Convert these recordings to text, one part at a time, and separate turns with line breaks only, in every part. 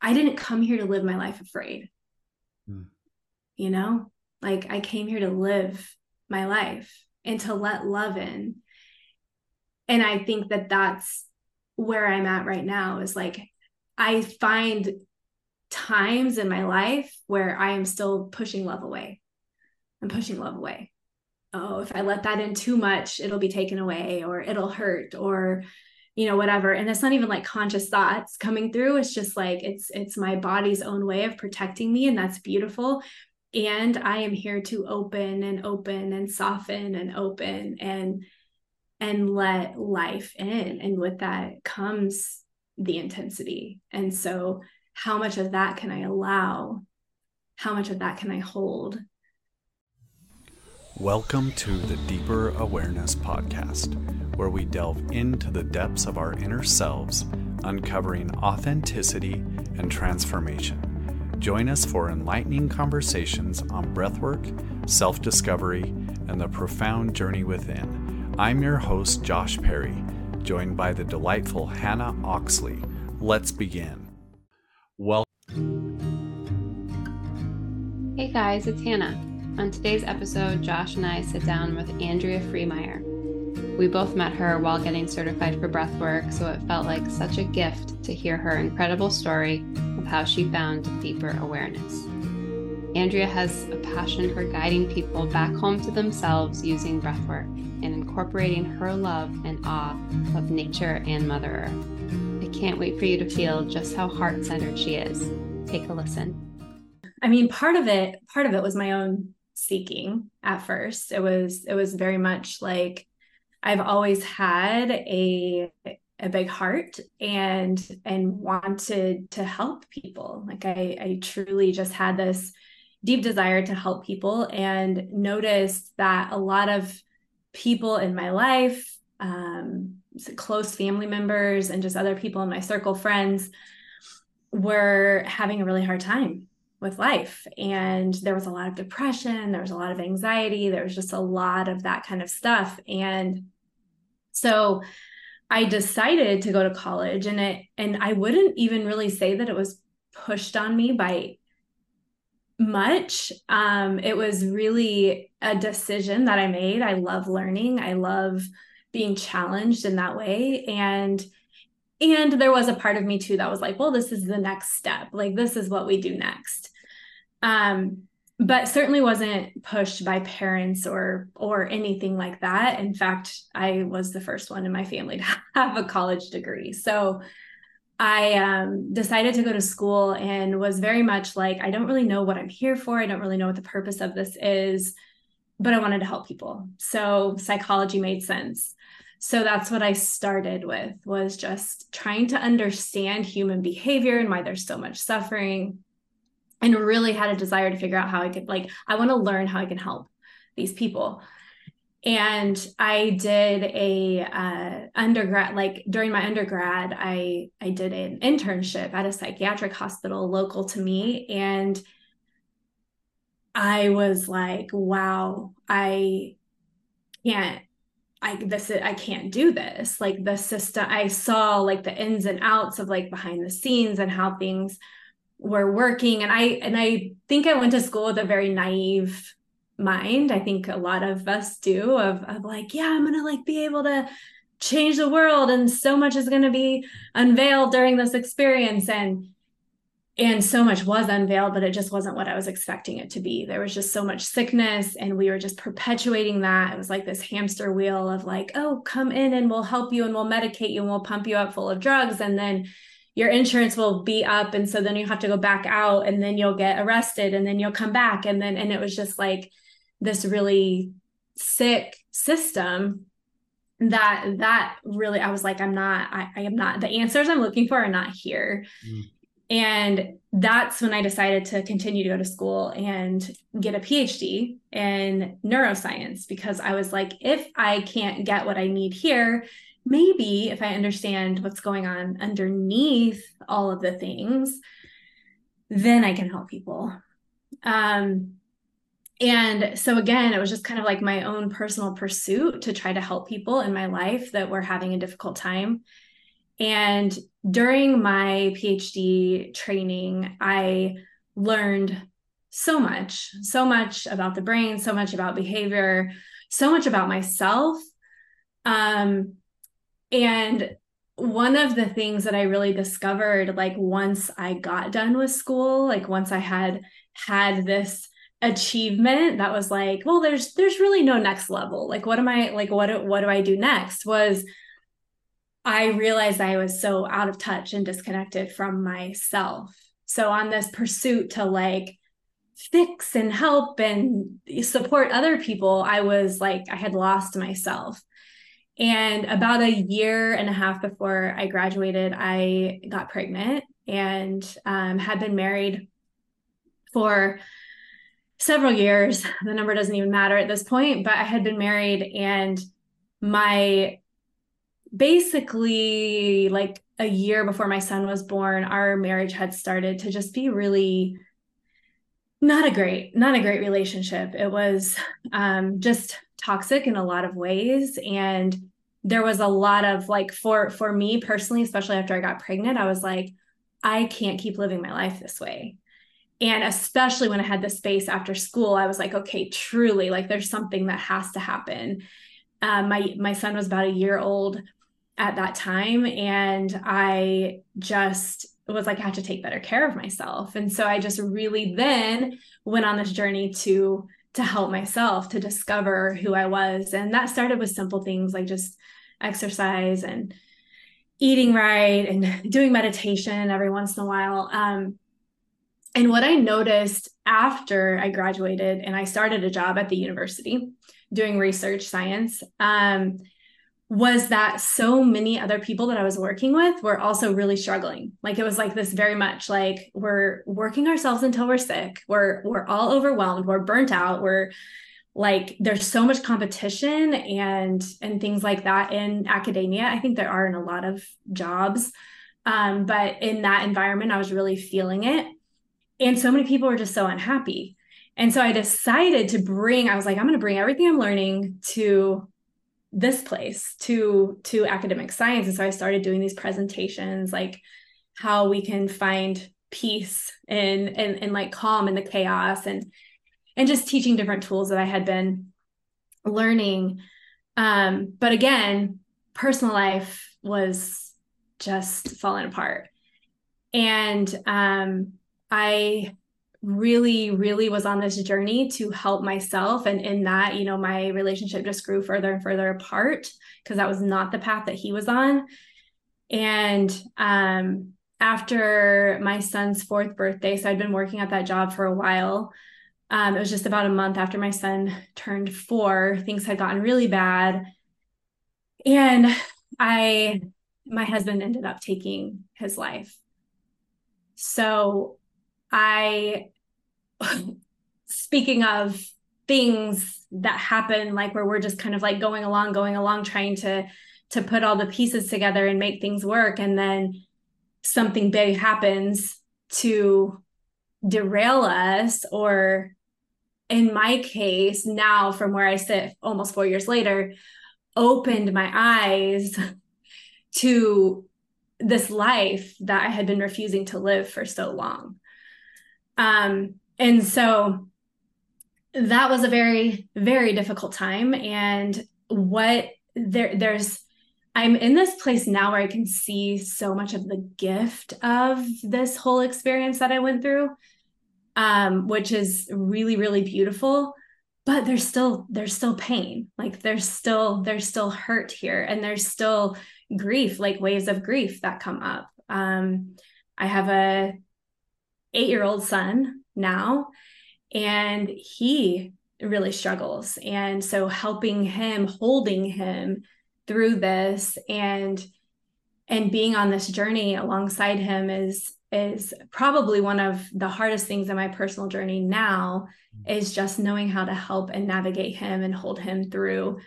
I didn't come here to live my life afraid. Mm. You know, like I came here to live my life and to let love in. And I think that that's where I'm at right now is like, I find times in my life where I am still pushing love away. I'm pushing love away. Oh, if I let that in too much, it'll be taken away or it'll hurt or you know whatever. And it's not even like conscious thoughts coming through. It's just like it's it's my body's own way of protecting me and that's beautiful. And i am here to open and open and soften and open and and let life in. And with that comes the intensity. And so how much of that can i allow? How much of that can i hold
welcome to the deeper awareness podcast where we delve into the depths of our inner selves uncovering authenticity and transformation Join us for enlightening conversations on breathwork, self discovery, and the profound journey within. I'm your host, Josh Perry, joined by the delightful Hannah Oxley. Let's begin. Well,
hey guys, it's Hannah. On today's episode, Josh and I sit down with Andrea Freemyer. We both met her while getting certified for breathwork, so it felt like such a gift to hear her incredible story of how she found deeper awareness. Andrea has a passion for guiding people back home to themselves using breathwork and incorporating her love and awe of nature and Mother Earth. I can't wait for you to feel just how heart centered she is. Take a listen.
I mean, part of it, part of it was my own seeking at first. It was, it was very much like I've always had a a big heart and and wanted to help people like i i truly just had this deep desire to help people and noticed that a lot of people in my life um, close family members and just other people in my circle friends were having a really hard time with life and there was a lot of depression there was a lot of anxiety there was just a lot of that kind of stuff and so I decided to go to college and it and I wouldn't even really say that it was pushed on me by much. Um, it was really a decision that I made. I love learning. I love being challenged in that way. And and there was a part of me too that was like, well, this is the next step. Like this is what we do next. Um, but certainly wasn't pushed by parents or or anything like that. In fact i was the first one in my family to have a college degree. So i um, decided to go to school and was very much like i don't really know what i'm here for. I don't really know what the purpose of this is but i wanted to help people. So psychology made sense. So that's what i started with was just trying to understand human behavior and why there's so much suffering and really had a desire to figure out how I could like I want to learn how I can help these people. And I did a uh, undergrad like during my undergrad I I did an internship at a psychiatric hospital local to me and I was like wow I can't I this I can't do this like the system I saw like the ins and outs of like behind the scenes and how things were working. And i and i think i went to school with a very naive mind. I think a lot of us do of, of like yeah i'm gonna like be able to change the world and so much is to be unveiled during this experience. And and so much was unveiled but it just wasn't what i was expecting it to be. There was just so much sickness and we were just perpetuating that. It was like this hamster wheel of like oh come in and we'll help you and we'll medicate you and we'll pump you up full of drugs. And then your insurance will be up and so then you have to go back out and then you'll get arrested and then you'll come back and then and it was just like this really sick system that that really i was like i'm not i, I am not the answers i'm looking for are not here mm. and that's when i decided to continue to go to school and get a phd in neuroscience because i was like if i can't get what i need here maybe if I understand what's going on underneath all of the things, then I can help people. Um, and so again, it was just kind of like my own personal pursuit to try to help people in my life that were having a difficult time. And during my PhD training, I learned so much, so much about the brain, so much about behavior, so much about myself. Um, and one of the things that I really discovered, like once I got done with school, like once I had had this achievement that was like, well, there's there's really no next level. Like, what am I like? What what do I do next? Was I realized I was so out of touch and disconnected from myself. So on this pursuit to like fix and help and support other people, I was like, I had lost myself. And about a year and a half before I graduated, I got pregnant and um, had been married for several years. The number doesn't even matter at this point, but I had been married and my basically like a year before my son was born, our marriage had started to just be really not a great, not a great relationship. It was um, just toxic in a lot of ways. And there was a lot of like for for me personally, especially after I got pregnant, I was like, I can't keep living my life this way. And especially when I had the space after school, I was like, okay, truly, like there's something that has to happen. Um, my my son was about a year old at that time and i just was like i have to take better care of myself and so i just really then went on this journey to to help myself to discover who i was. And that started with simple things like just exercise and eating right and doing meditation every once in a while. Um, and what i noticed after i graduated and i started a job at the university doing research science um, was that so many other people that I was working with were also really struggling. Like it was like this very much like we're working ourselves until we're sick. We're we're all overwhelmed. We're burnt out. We're like there's so much competition and and things like that in academia. I think there are in a lot of jobs. Um, but in that environment, I was really feeling it. And so many people were just so unhappy. And so I decided to bring, I was like, I'm going to bring everything I'm learning to this place to to academic science. And so i started doing these presentations like how we can find peace and and, and like calm in the chaos and and just teaching different tools that i had been learning. Um but again personal life was just falling apart. And um i really really was on this journey to help myself. And in that you know my relationship just grew further and further apart because that was not the path that he was on. And um after my son's fourth birthday so i'd been working at that job for a while um, it was just about a month after my son turned four things had gotten really bad. And i my husband ended up taking his life. So I, speaking of things that happen, like where we're just kind of like going along, going along, trying to to put all the pieces together and make things work, and then something big happens to derail us or in my case now from where i sit almost four years later opened my eyes to this life that i had been refusing to live for so long um, and so that was a very, very difficult time. And what there, there's, I'm in this place now where I can see so much of the gift of this whole experience that I went through, um, which is really, really beautiful. But there's still there's still pain. Like there's still there's still hurt here, and there's still grief, like waves of grief that come up. Um, I have a eight year old son now, and he really struggles. And so helping him, holding him through this and and being on this journey alongside him is is probably one of the hardest things in my personal journey now is just knowing how to help and navigate him and hold him through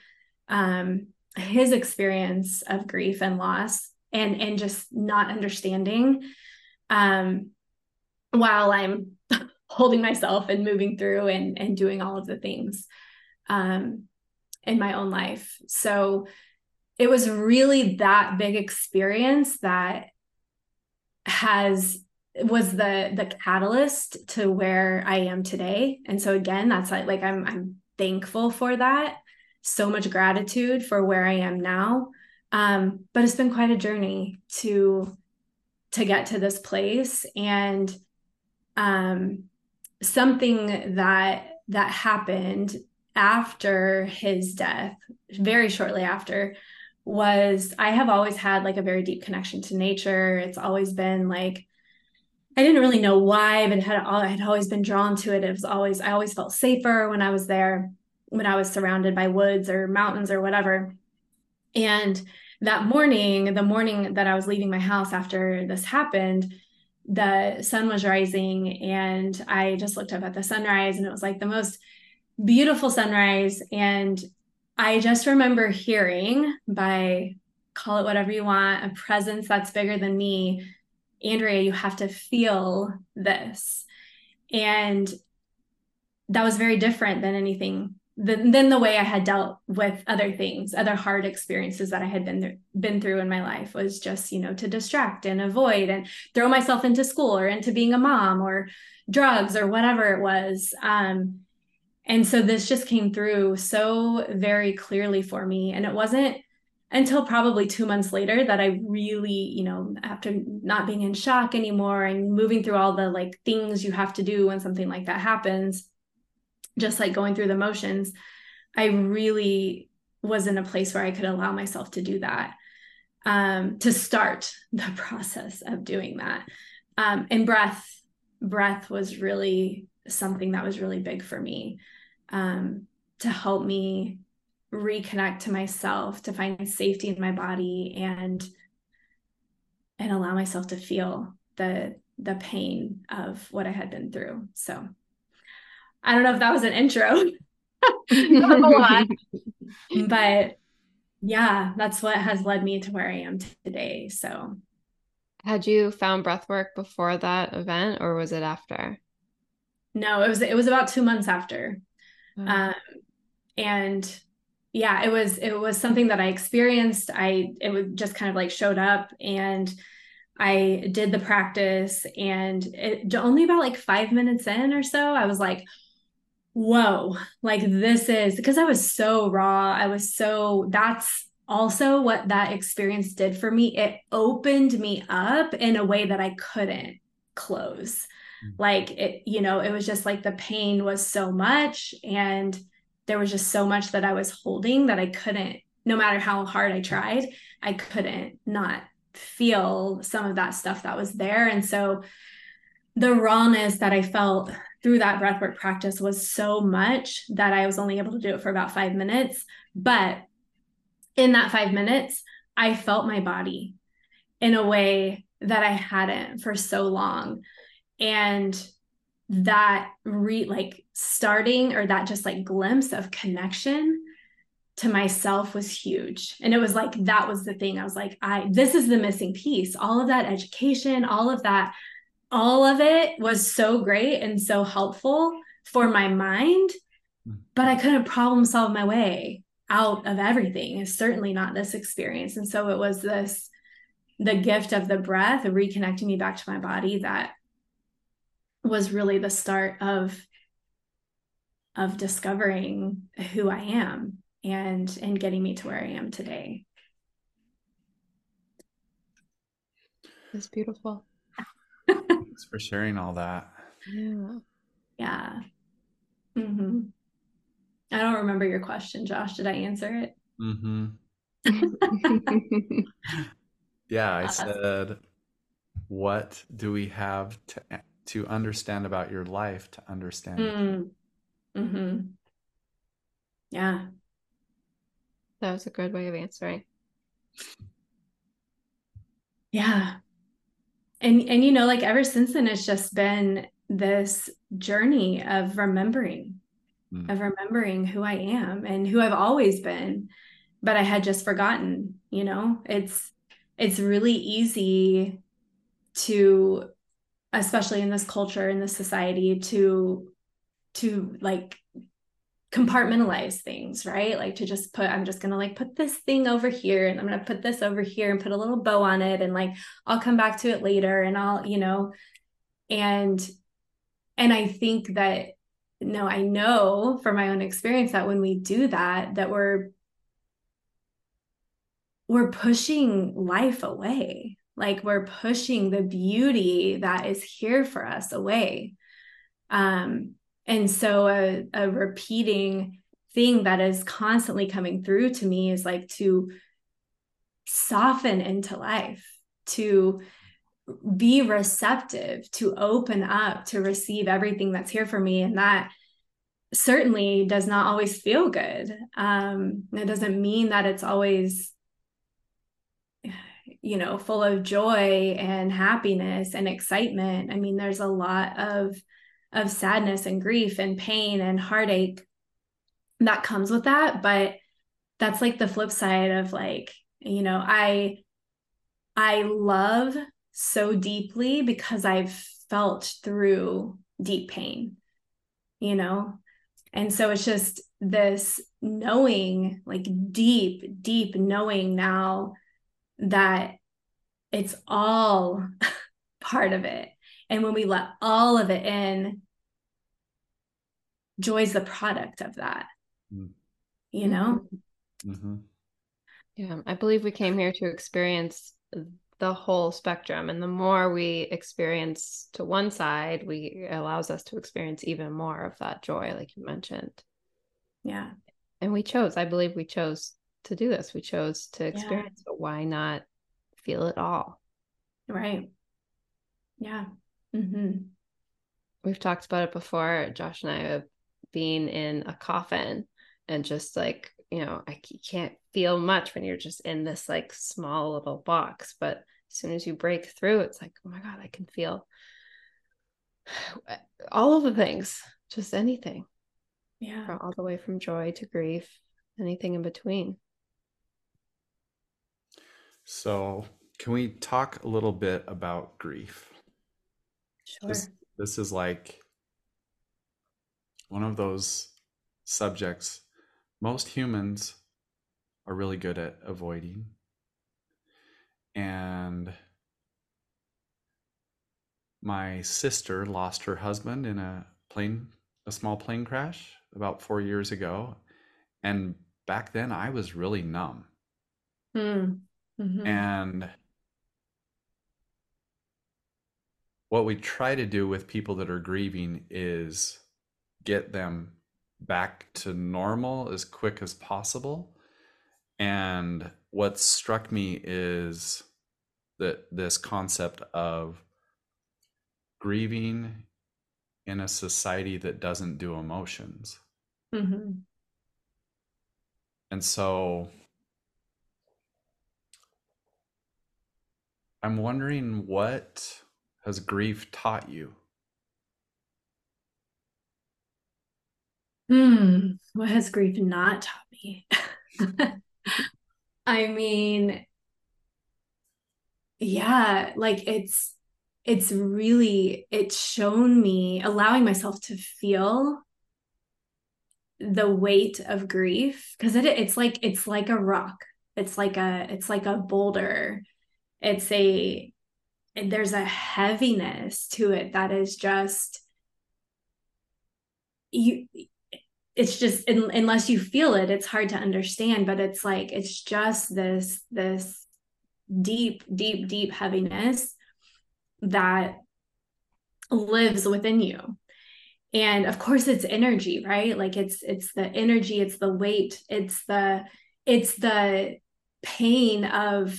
um, his experience of grief and loss and and just not understanding um, while I'm holding myself and moving through and, and doing all of the things um, in my own life. So it was really that big experience that has was the the catalyst to where I am today. And so again, that's like, like I'm I'm thankful for that. So much gratitude for where I am now. Um, but it's been quite a journey to to get to this place and um something that that happened after his death very shortly after was I have always had like a very deep connection to nature. It's always been like I didn't really know why, but had I had always been drawn to it. It was always I always felt safer when I was there, when I was surrounded by woods or mountains or whatever. And that morning, the morning that I was leaving my house after this happened, the sun was rising and I just looked up at the sunrise and it was like the most beautiful sunrise and I just remember hearing by call it whatever you want, a presence that's bigger than me. Andrea, you have to feel this. And that was very different than anything than, than the way I had dealt with other things, other hard experiences that I had been th- been through in my life was just, you know, to distract and avoid and throw myself into school or into being a mom or drugs or whatever it was. Um, and so this just came through so very clearly for me. And it wasn't until probably two months later that I really, you know, after not being in shock anymore and moving through all the like things you have to do when something like that happens, just like going through the motions, I really was in a place where I could allow myself to do that, um, to start the process of doing that. Um, and breath, breath was really something that was really big for me um, to help me reconnect to myself to find safety in my body and and allow myself to feel the the pain of what i had been through so i don't know if that was an intro. But yeah that's what has led me to where i am today. So
had you found breath work before that event or was it after?
No it was it was about two months after. Mm-hmm. Um, and yeah, it was it was something that I experienced. I it was just kind of like showed up and I did the practice and it only about like 5 minutes in or so I was like whoa, like this is because I was so raw. I was so that's also what that experience did for me. It opened me up in a way that I couldn't close. Mm. like it you know it was just like the pain was so much and there was just so much that i was holding that i couldn't no matter how hard i tried i couldn't not feel some of that stuff that was there and so the rawness that i felt through that breathwork practice was so much that i was only able to do it for about five minutes. But in that five minutes i felt my body in a way that i hadn't for so long. And that re like starting or that just like glimpse of connection to myself was huge. And it was like that was the thing. I was like i this is the missing piece. All of that education all of that all of it was so great and so helpful for my mind mm. but i couldn't problem solve my way out of everything it's certainly not this experience and so it was this the gift of the breath reconnecting me back to my body that was really the start of of discovering who I am and and getting me to where I am today.
It's beautiful.
Thanks for sharing all that.
Yeah.
Yeah. Mm-hmm. I don't remember your question, Josh. Did I answer it?
Mm-hmm. yeah, I said, what do we have to to understand about your life to understand
mm. mm-hmm. yeah
that was a good way of answering
yeah and and you know like ever since then it's just been this journey of remembering mm. of remembering who i am and who i've always been but i had just forgotten you know it's it's really easy to especially in this culture in this society to to like compartmentalize things, right? Like to just put, I'm just going to like put this thing over here and I'm going to put this over here and put a little bow on it. And like, I'll come back to it later and I'll, you know, and, and I think that, no, I know from my own experience that when we do that, that we're, we're pushing life away. Like we're pushing the beauty that is here for us away. Um, and so a, a repeating thing that is constantly coming through to me is like to soften into life, to be receptive, to open up, to receive everything that's here for me. And that certainly does not always feel good. Um, it doesn't mean that it's always you know full of joy and happiness and excitement i mean there's a lot of of sadness and grief and pain and heartache that comes with that. But that's like the flip side of like you know i i love so deeply because i've felt through deep pain you know? And so it's just this knowing like deep deep knowing now that it's all part of it. And when we let all of it in joy's the product of that mm. you know?
Mm-hmm. yeah i believe we came here to experience the whole spectrum and the more we experience to one side we allows us to experience even more of that joy like you mentioned.
Yeah.
And we chose i believe we chose to do this. We chose to experience yeah. but why not feel it all?
Right. Yeah. Mm-hmm.
we've talked about it before. Josh and i have being in a coffin and just like you know i can't feel much when you're just in this like small little box but as soon as you break through it's like oh my god i can feel all of the things just anything.
Yeah.
All the way from joy to grief anything in between.
So can we talk a little bit about grief?
Sure.
This, this is like one of those subjects most humans are really good at avoiding. And my sister lost her husband in a plane, a small plane crash about four years ago. And back then I was really numb. Mm. Mm-hmm. And what we try to do with people that are grieving is get them back to normal as quick as possible. And what struck me is that this concept of grieving in a society that doesn't do emotions. Mm-hmm. And so I'm wondering what has grief taught you?
Hmm, what has grief not taught me? I mean, yeah, like it's it's really it's shown me allowing myself to feel the weight of grief because it it's like it's like a rock. It's like a it's like a boulder. It's a there's a heaviness to it that is just you it's just unless you feel it it's hard to understand but it's like it's just this this deep deep deep heaviness that lives within you. And of course it's energy right? Like it's it's the energy it's the weight it's the it's the pain of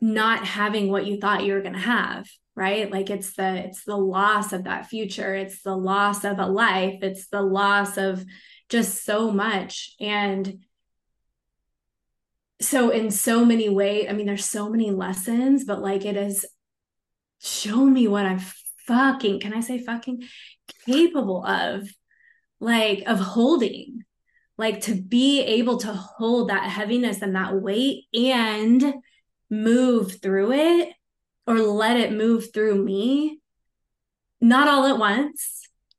not having what you thought you were going to have right? Like it's the it's the loss of that future. It's the loss of a life. It's the loss of just so much. And so in so many ways i mean there's so many lessons but like it has shown me what i'm fucking can i say fucking? Capable of like of holding like to be able to hold that heaviness and that weight and move through it or let it move through me not all at once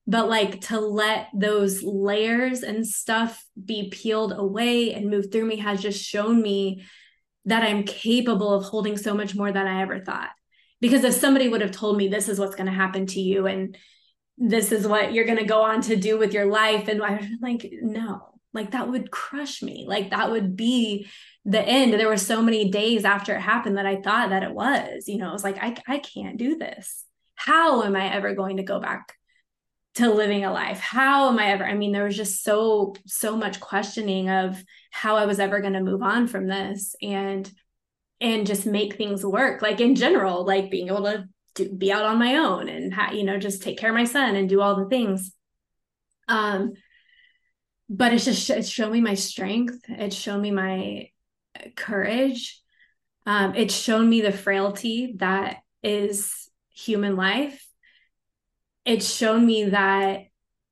but like to let those layers and stuff be peeled away and move through me has just shown me that I'm capable of holding so much more than I ever thought. Because if somebody would have told me this is what's going to happen to you and this is what you're going to go on to do with your life, and I'm like, no, like that would crush me. Like that would be the end. There were so many days after it happened that I thought that it was, you know, it was like, I, I can't do this. How am I ever going to go back to living a life how am i ever i mean there was just so so much questioning of how i was ever going to move on from this and and just make things work like in general like being able to do, be out on my own and ha- you know just take care of my son and do all the things um but it's just it's shown me my strength it's shown me my courage um it's shown me the frailty that is human life it's shown me that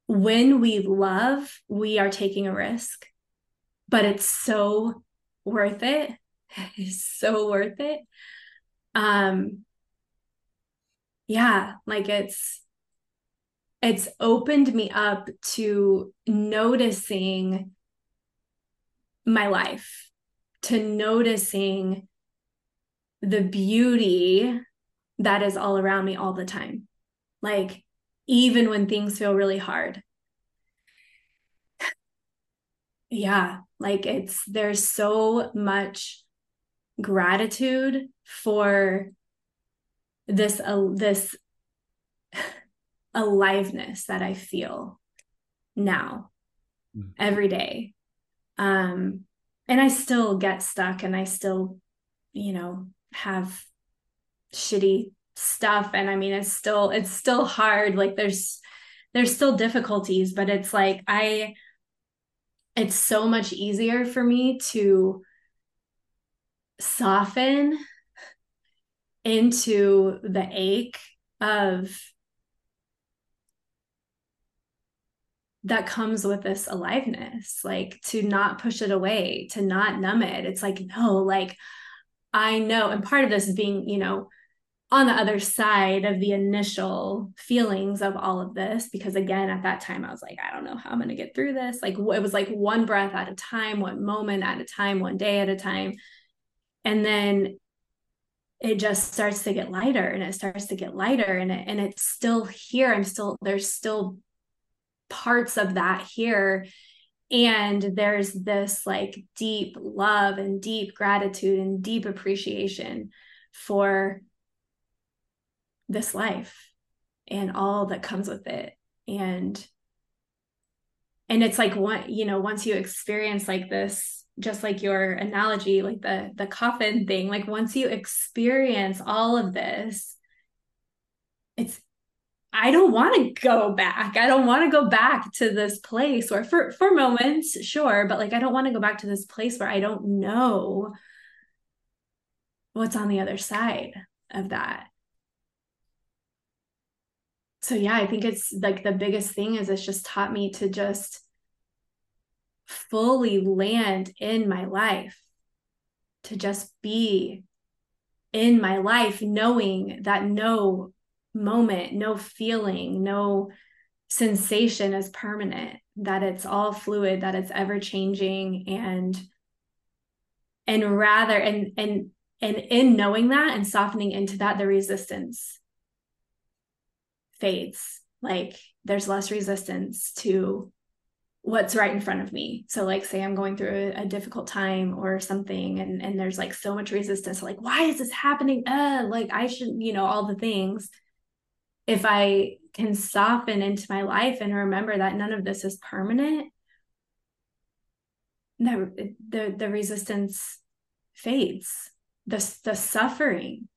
when we love, we are taking a risk, but it's so worth it. It's so worth it. Um, yeah, like it's it's opened me up to noticing my life, to noticing the beauty that is all around me all the time. Like even when things feel really hard. yeah, like it's there's so much gratitude for this uh, this aliveness that I feel now mm. every day. Um and I still get stuck and I still you know have shitty stuff. And i mean it's still it's still hard. Like there's there's still difficulties but it's like i it's so much easier for me to soften into the ache of that comes with this aliveness like to not push it away to not numb it. It's like no like i know and part of this is being you know on the other side of the initial feelings of all of this because again at that time i was like i don't know how i'm going to get through this. Like it was like one breath at a time one moment at a time one day at a time. And then it just starts to get lighter and it starts to get lighter and it, and it's still here. I'm still there's still parts of that here. And there's this like deep love and deep gratitude and deep appreciation for this life and all that comes with it. And and it's like what you know once you experience like this just like your analogy like the the coffin thing like once you experience all of this I don't want to go back. I don't want to go back to this place where for for moments, sure, but like I don't want to go back to this place where I don't know what's on the other side of that so yeah i think it's like the biggest thing is it's just taught me to just fully land in my life to just be in my life knowing that no moment no feeling no sensation is permanent that it's all fluid that it's ever changing and and rather and and and in knowing that and softening into that the resistance fades. Like there's less resistance to what's right in front of me. So like say i'm going through a, a, difficult time or something and and there's like so much resistance like why is this happening? Uh like i should you know all the things if i can soften into my life and remember that none of this is permanent the the, the resistance fades the the suffering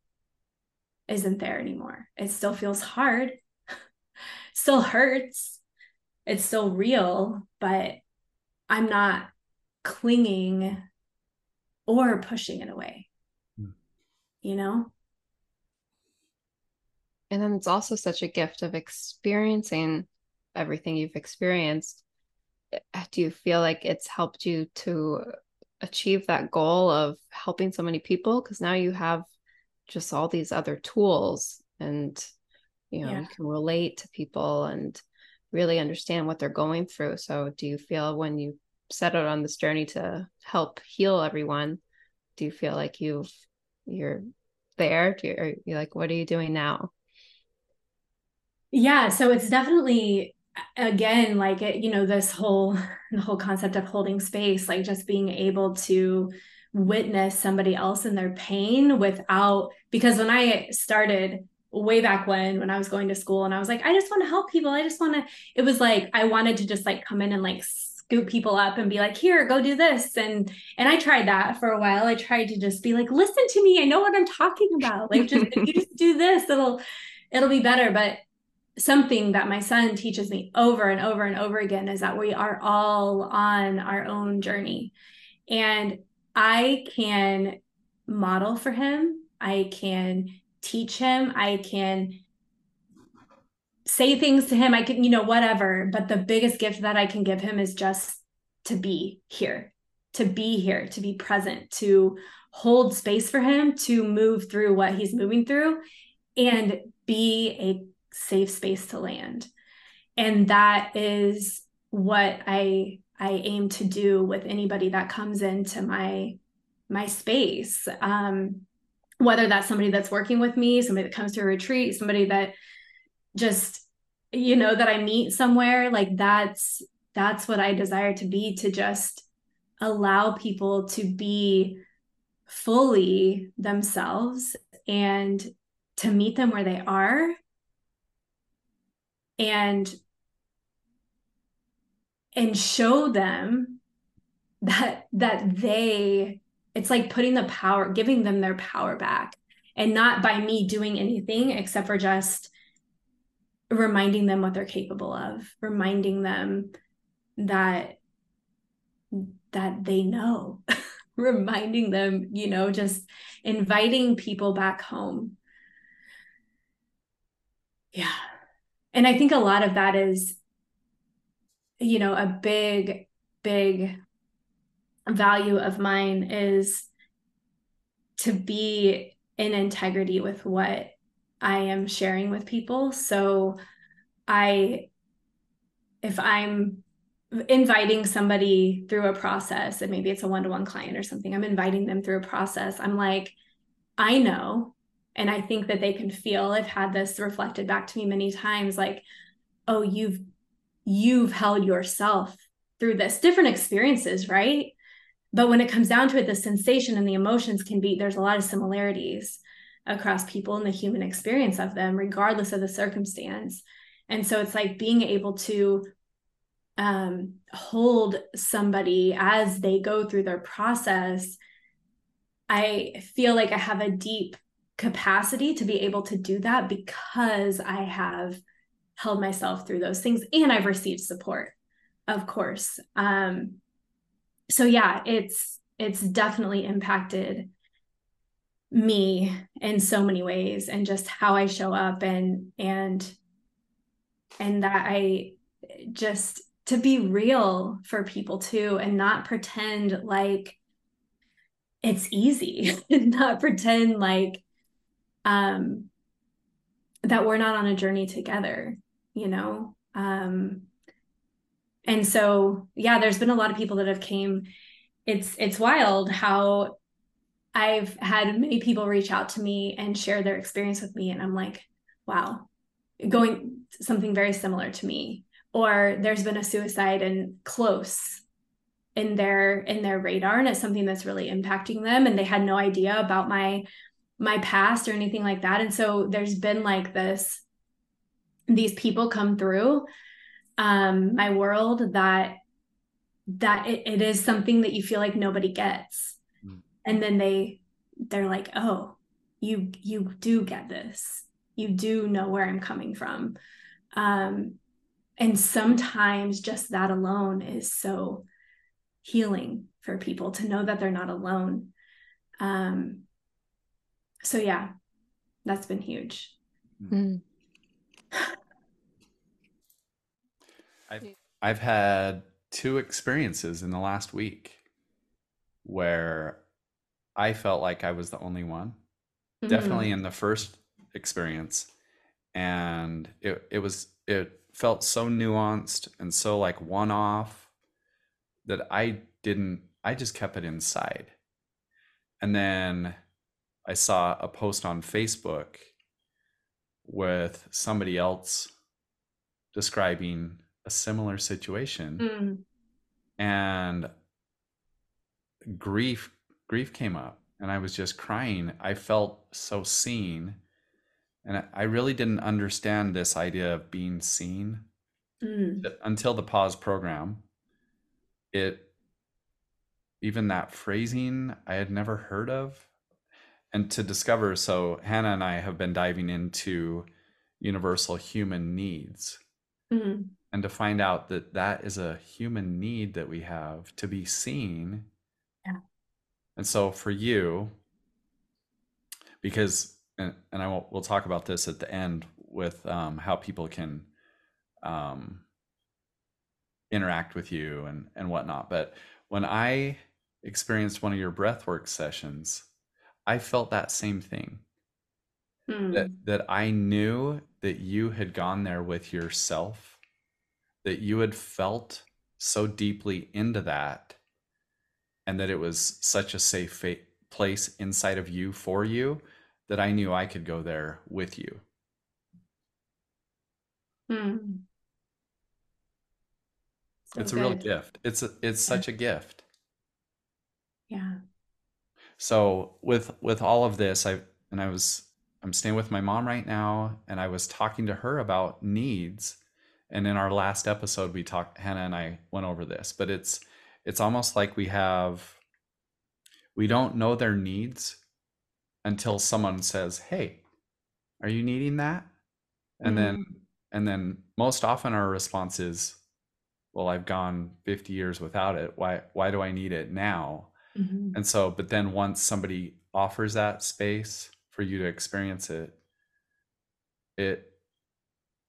isn't there anymore it still feels hard still hurts. It's still real, but I'm not clinging or pushing it away. Mm. You know?
And then it's also such a gift of experiencing everything you've experienced. Uh, do you feel like it's helped you to achieve that goal of helping so many people? Because now you have just all these other tools and you know yeah. you can relate to people and really understand what they're going through. So, do you feel when you set out on this journey to help heal everyone, do you feel like you've you're there? Do you, are you like what are you doing now?
Yeah, so it's definitely again like it, you know this whole the whole concept of holding space, like just being able to witness somebody else in their pain without because when I started way back when when I was going to school and I was like I just want to help people. I just want to it was like I wanted to just like come in and like scoop people up and be like here go do this and and I tried that for a while. I tried to just be like listen to me. I know what I'm talking about. Like just if you just do this it'll it'll be better. But something that my son teaches me over and over and over again is that we are all on our own journey. And I can model for him. I can teach him. I can say things to him. I can you know whatever. But the biggest gift that i can give him is just to be here to be here to be present to hold space for him to move through what he's moving through and be a safe space to land. And that is what i i aim to do with anybody that comes into my my space. Um whether that's somebody that's working with me, somebody that comes to a retreat, somebody that just you know that I meet somewhere, like that's that's what I desire to be to just allow people to be fully themselves and to meet them where they are and and show them that that they it's like putting the power, giving them their power back, and not by me doing anything except for just reminding them what they're capable of, reminding them that that they know, reminding them, you know, just inviting people back home. Yeah. And I think a lot of that is you know, a big big value of mine is to be in integrity with what I am sharing with people. So I if I'm inviting somebody through a process and maybe it's a one-to-one client or something, I'm inviting them through a process. I'm like I know and I think that they can feel I've had this reflected back to me many times like oh you've you've held yourself through this different experiences, right? But when it comes down to it, the sensation and the emotions can be there's a lot of similarities across people and the human experience of them, regardless of the circumstance. And so it's like being able to um, hold somebody as they go through their process. I feel like I have a deep capacity to be able to do that because I have held myself through those things and I've received support, of course. Um, so yeah it's it's definitely impacted me in so many ways and just how I show up and and and that I just to be real for people too and not pretend like it's easy and not pretend like um that we're not on a journey together you know? Um and so yeah there's been a lot of people that have came. It's it's wild how i've had many people reach out to me and share their experience with me and i'm like wow going something very similar to me. Or there's been a suicide and close in their in their radar and it's something that's really impacting them and they had no idea about my my past or anything like that. And so there's been like this these people come through um, my world that that it, it is something that you feel like nobody gets. Mm. and then they they're like oh you you do get this. You do know where i'm coming from. Um and sometimes just that alone is so healing for people to know that they're not alone. Um so yeah that's been huge mm.
I've I've had two experiences in the last week where I felt like I was the only one. Mm-hmm. Definitely in the first experience. And it it was it felt so nuanced and so like one off that I didn't, I just kept it inside. And then I saw a post on Facebook with somebody else describing a similar situation.
Mm.
And grief grief came up and I was just crying. I felt so seen. And I really didn't understand this idea of being seen
Mm.
until the pause program. It, even that phrasing, I had never heard of. And to discover, so Hannah and I have been diving into universal human needs
Mm.
and to find out that that is a human need that we have to be seen
Yeah.
and so for you because and, and i will we'll talk about this at the end with um, how people can um, interact with you and and whatnot but when i experienced one of your breathwork sessions i felt that same thing
Mm.
that that I knew that you had gone there with yourself, that you had felt so deeply into that, and that it was such a safe fa- place inside of you for you that I knew I could go there with you.
Mm. So
it's a real gift. It's a, it's such a gift. So with with all of this, I and I was I'm staying with my mom right now, and I was talking to her about needs. And in our last episode, we talked. Hannah and I went over this, but it's it's almost like we have we don't know their needs until someone says, "Hey, are you needing that?" And then mm. and then most often our response is, "Well, I've gone 50 years without it. Why why do I need it now?"
Mhm.
And so, but then once somebody offers that space for you to experience it, it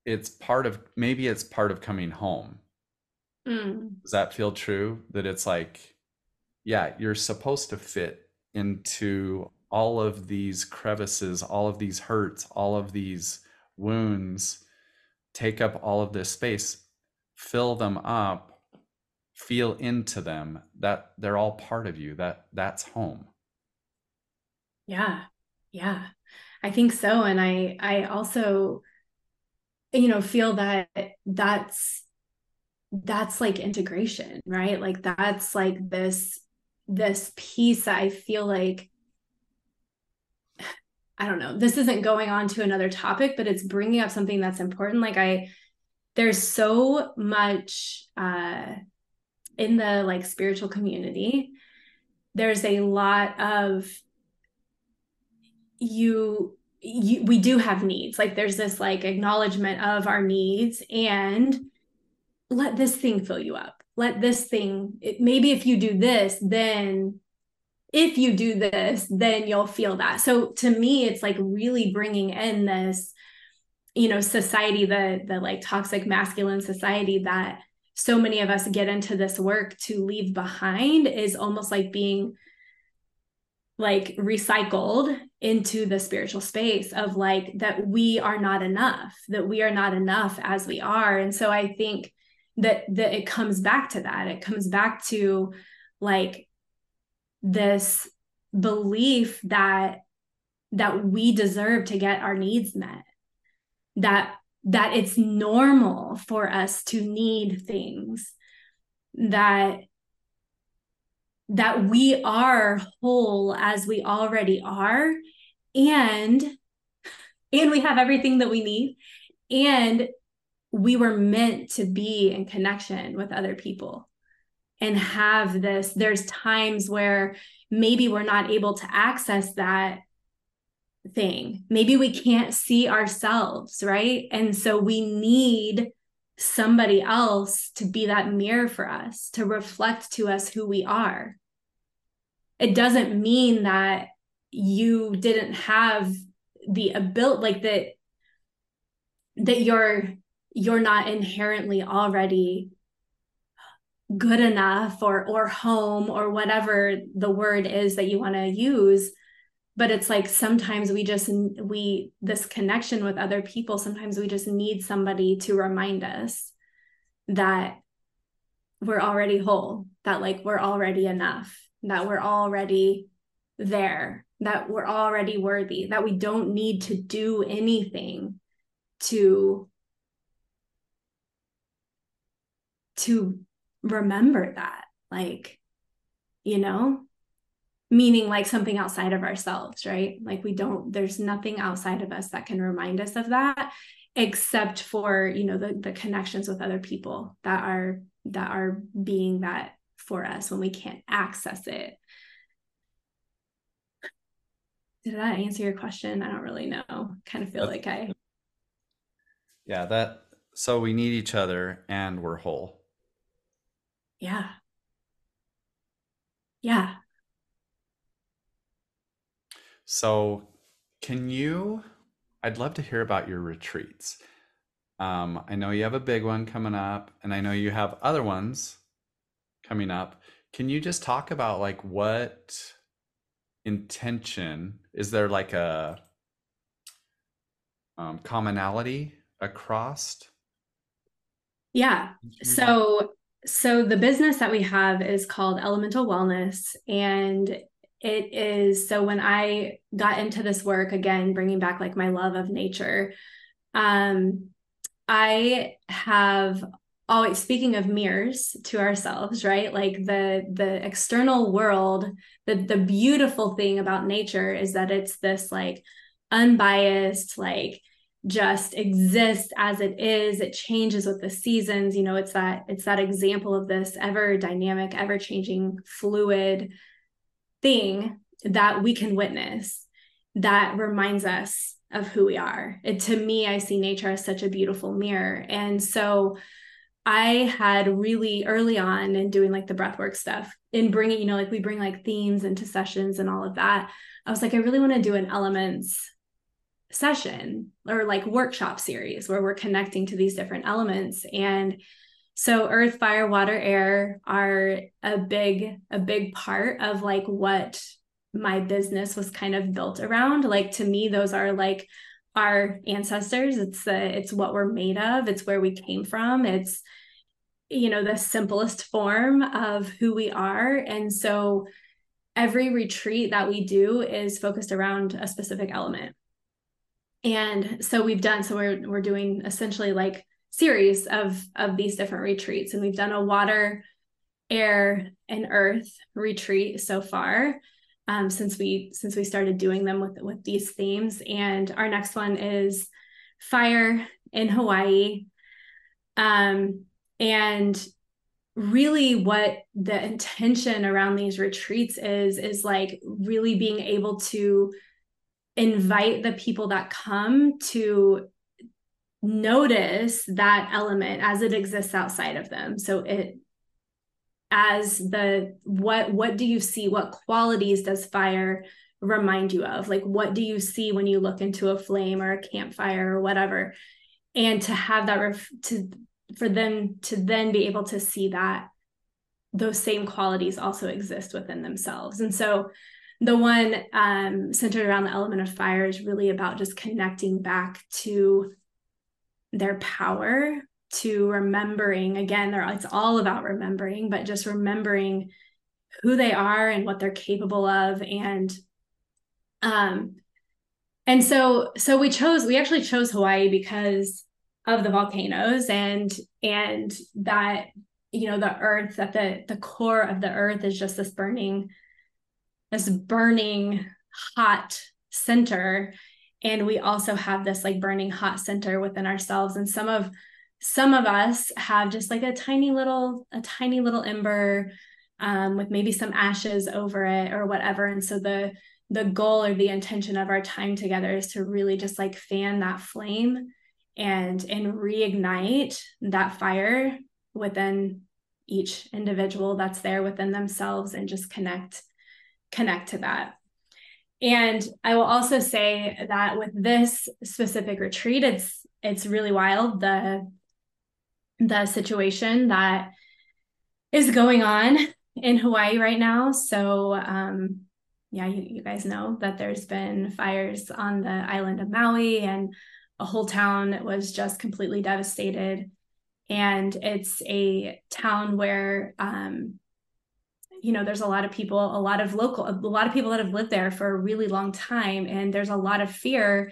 it's part of maybe it's part of coming home.
Mm.
Does that feel true? That it's like, yeah, you're supposed to fit into all of these crevices, all of these hurts, all of these wounds, take up all of this space, fill them up, feel into them. That they're all part of you. That that's home.
Yeah. Yeah. I think so. And I I also, you know, feel that that's that's like integration, right? Like that's like this this piece that I feel like I don't know. This isn't going on to another topic, but it's bringing up something that's important. Like I there's so much uh in the like spiritual community. There's a lot of you you we do have needs like there's this like acknowledgement of our needs and let this thing fill you up let this thing it, maybe if you do this then if you do this then you'll feel that so to me it's like really bringing in this you know society the the like toxic masculine society that so many of us get into this work to leave behind is almost like being like recycled into the spiritual space of like that we are not enough that we are not enough as we are. And so i think that that it comes back to that. It comes back to like this belief that that we deserve to get our needs met that that it's normal for us to need things that that we are whole as we already are and and we have everything that we need. And we were meant to be in connection with other people and have this. There's times where maybe we're not able to access that thing. Maybe we can't see ourselves right? And so we need somebody else to be that mirror for us to reflect to us who we are. It doesn't mean that you didn't have the ability like that that you're you're not inherently already good enough or or home or whatever the word is that you want to use but it's like sometimes we just we this connection with other people sometimes we just need somebody to remind us that we're already whole that like we're already enough that we're already there that we're already worthy that we don't need to do anything to to remember that like you know meaning like something outside of ourselves, right? Like we don't, there's nothing outside of us that can remind us of that except for, you know, the the connections with other people that are that are being that for us when we can't access it. Did that answer your question? I don't really know. Kind of feel That's, like I
Yeah, that so we need each other and we're whole.
Yeah. Yeah,
so, can you? I'd love to hear about your retreats. Um, I know you have a big one coming up, and I know you have other ones coming up. Can you just talk about like what intention is there like a um, commonality across?
Yeah. So so the business that we have is called Elemental Wellness and it is so when i got into this work again bringing back like my love of nature um i have always speaking of mirrors to ourselves right? Like the the external world the the beautiful thing about nature is that it's this like unbiased like just exists as it is. It changes with the seasons. You know it's that it's that example of this ever dynamic ever changing fluid thing that we can witness that reminds us of who we are. And to me, I see nature as such a beautiful mirror. And so I had really early on in doing like the breathwork stuff in bringing, you know, like we bring like themes into sessions and all of that. I was like, I really want to do an elements session or like workshop series where we're connecting to these different elements. And so earth fire water air are a big a big part of like what my business was kind of built around. Like to me those are like our ancestors. It's the it's what we're made of. It's where we came from. It's you know the simplest form of who we are. And so every retreat that we do is focused around a specific element. And so we've done so we're we're doing essentially like series of of these different retreats and we've done a water air and earth retreat so far um, since we since we started doing them with with these themes. And our next one is fire in hawaii. Um, and really what the intention around these retreats is is like really being able to invite the people that come to notice that element as it exists outside of them. So it as the what what do you see? What qualities does fire remind you of? Like what do you see when you look into a flame or a campfire or whatever? And to have that ref- to for them to then be able to see that those same qualities also exist within themselves. And so the one um, centered around the element of fire is really about just connecting back to their power to remembering again they it's all about remembering but just remembering who they are and what they're capable of and um and so so we chose we actually chose hawaii because of the volcanoes and and that you know the earth that the the core of the earth is just this burning this burning hot center and we also have this like burning hot center within ourselves. And some of some of us have just like a tiny little a tiny little ember um, with maybe some ashes over it or whatever. And so the the goal or the intention of our time together is to really just like fan that flame and and reignite that fire within each individual that's there within themselves and just connect connect to that and I will also say that with this specific retreat, it's it's really wild the the situation that is going on in Hawaii right now. So um, yeah, you, you guys know that there's been fires on the island of Maui and a whole town was just completely devastated. And it's a town where, um, you know, there's a lot of people, a lot of local, a lot of people that have lived there for a really long time. And there's a lot of fear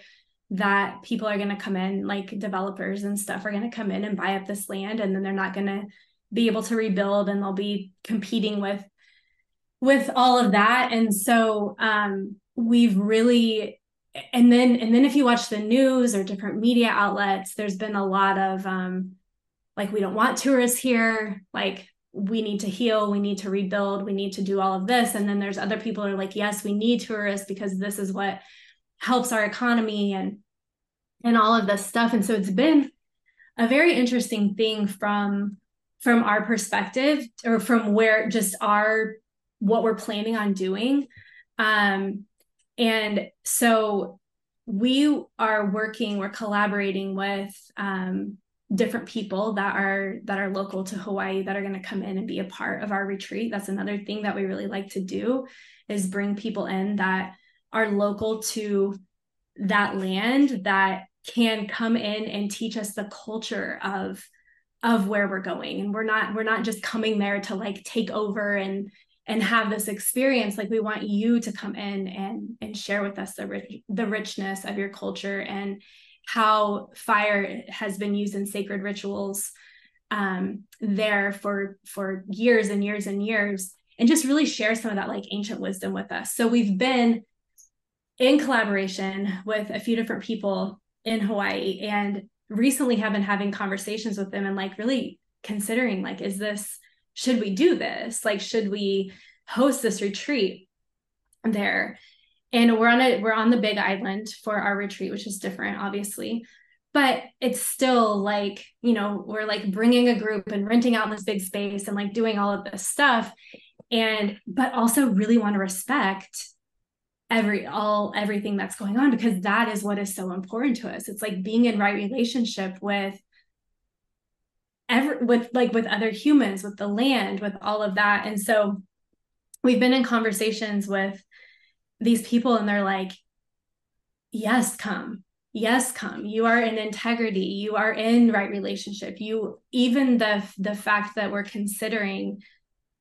that people are going to come in, like developers and stuff are going to come in and buy up this land. And then they're not going to be able to rebuild and they'll be competing with with all of that and so um we've really and then and then if you watch the news or different media outlets there's been a lot of um like we don't want tourists here like we need to heal we need to rebuild we need to do all of this. And then there's other people are like yes we need tourists because this is what helps our economy and and all of this stuff. And so it's been a very interesting thing from from our perspective or from where just our what we're planning on doing. Um and so we are working we're collaborating with um different people that are that are local to Hawaii that are going to come in and be a part of our retreat. That's another thing that we really like to do is bring people in that are local to that land that can come in and teach us the culture of of where we're going. And we're not we're not just coming there to like take over and and have this experience. Like we want you to come in and and share with us the rich, the richness of your culture and how fire has been used in sacred rituals um, there for for years and years and years and just really share some of that like ancient wisdom with us. So we've been in collaboration with a few different people in Hawaii and recently have been having conversations with them and like really considering like is this should we do this? Like should we host this retreat there and we're on a we're on the big island for our retreat which is different obviously. But it's still like you know we're like bringing a group and renting out this big space and like doing all of this stuff. And but also really want to respect every all everything that's going on because that is what is so important to us. It's like being in right relationship with every with like with other humans with the land with all of that. And so we've been in conversations with these people and they're like yes come. Yes come. You are in integrity. You are in right relationship. You even the the fact that we're considering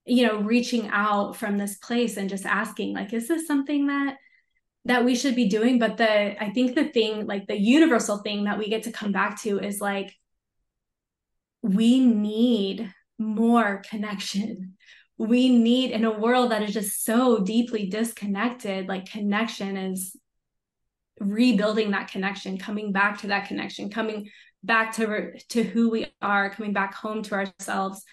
you know reaching out from this place and just asking like is this something that that we should be doing? But the i think the thing like the universal thing that we get to come back to is like we need more connection we need in a world that is just so deeply disconnected like connection is rebuilding that connection coming back to that connection coming back to to who we are coming back home to ourselves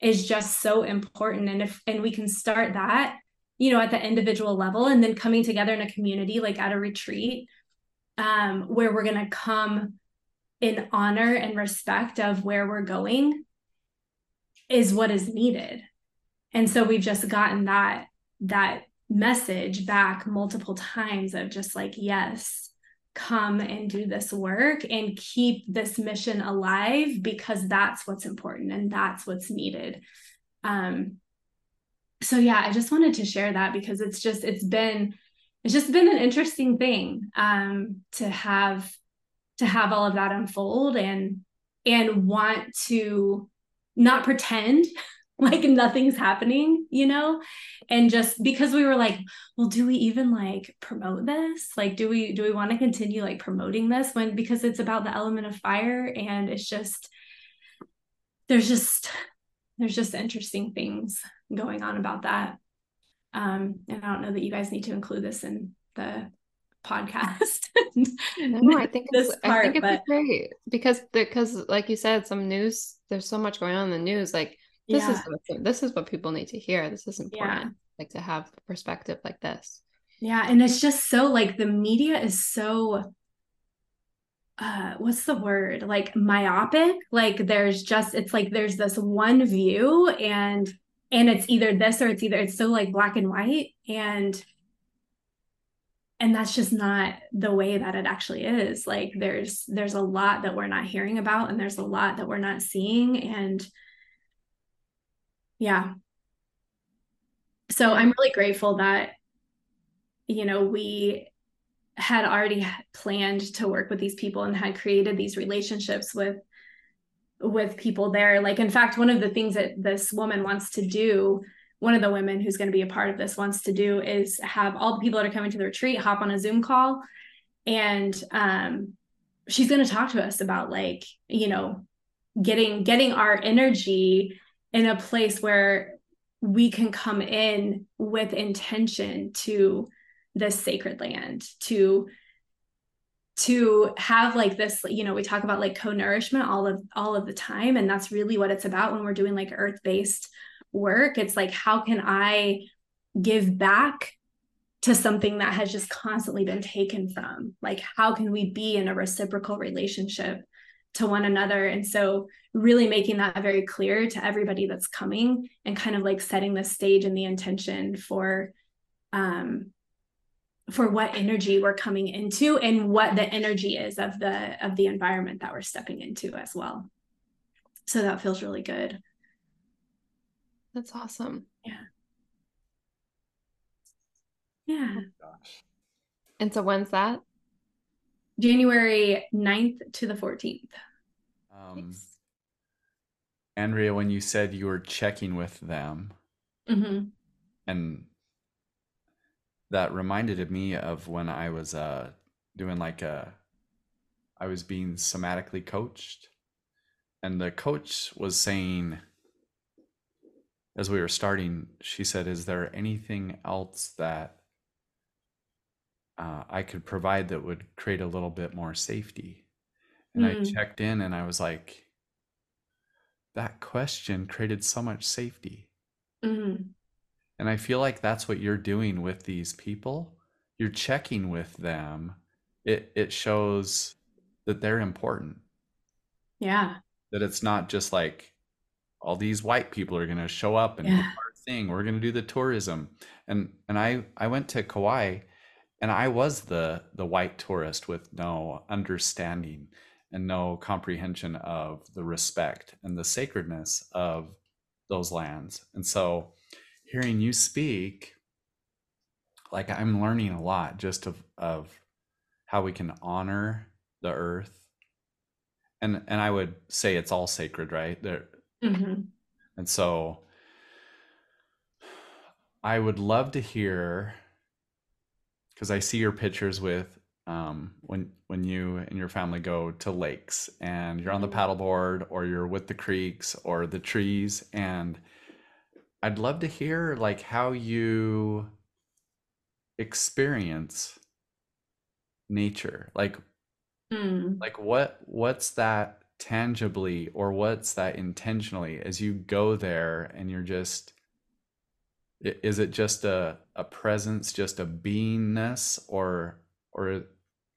is just so important. And if and we can start that you know at the individual level and then coming together in a community like at a retreat um, where we're going to come in honor and respect of where we're going is what is needed and so we've just gotten that that message back multiple times of just like yes come and do this work and keep this mission alive because that's what's important and that's what's needed. Um so yeah i just wanted to share that because it's just it's been it's just been an interesting thing um to have to have all of that unfold and and want to not pretend like nothing's happening, you know? And just because we were like, well, do we even like promote this? Like, do we do we want to continue like promoting this when because it's about the element of fire and it's just there's just there's just interesting things going on about that. Um, and I don't know that you guys need to include this in the podcast.
no, I think this part, I think it's but... great because because like you said, some news. There's so much going on in the news. Like this yeah. is this is what people need to hear. This is important yeah. like to have perspective like this.
Yeah and it's just so like the media is so uh what's the word? Like myopic. Like there's just it's like there's this one view and and it's either this or it's either it's so like black and white and and that's just not the way that it actually is. Like there's there's a lot that we're not hearing about and there's a lot that we're not seeing and yeah. So i'm really grateful that you know we had already planned to work with these people and had created these relationships with with people there. Like in fact one of the things that this woman wants to do one of the women who's going to be a part of this wants to do is have all the people that are coming to the retreat hop on a zoom call and um, she's going to talk to us about like you know getting getting our energy in a place where we can come in with intention to this sacred land to to have like this you know we talk about like co-nourishment all of all of the time and that's really what it's about when we're doing like earth-based work. It's like how can i give back to something that has just constantly been taken from? Like how can we be in a reciprocal relationship to one another. And so really making that very clear to everybody that's coming and kind of like setting the stage and the intention for um for what energy we're coming into and what the energy is of the of the environment that we're stepping into as well. So that feels really good.
That's awesome.
Yeah. Yeah.
Oh
and so when's that?
January 9th to the 14th
Um, Andrea, when you said you were checking with them,
mm-hmm.
and that reminded me of when I was uh, doing like a, I was being somatically coached, and the coach was saying, as we were starting, she said, "Is there anything else that uh, I could provide that would create a little bit more safety?" And I
Mm.
checked in, and I was like, "That question created so much safety."
Mm-hmm.
And I feel like that's what you're doing with these people. You're checking with them. It it shows that they're important.
yeah
That it's not just like all these white people are going to show up and do our thing. We're going to do the tourism. And and I I went to Kauai and I was the the white tourist with no understanding and no comprehension of the respect and the sacredness of those lands. And so hearing you speak like i'm learning a lot just of of how we can honor the earth and and i would say it's all sacred right there
mm-hmm.
and so i would love to hear because i see your pictures with um, when when you and your family go to lakes and you're on the paddleboard or you're with the creeks or the trees and I'd love to hear like how you experience nature. Like
Mm.
like what what's that tangibly or what's that intentionally as you go there and you're just is it just a a presence, just a beingness or or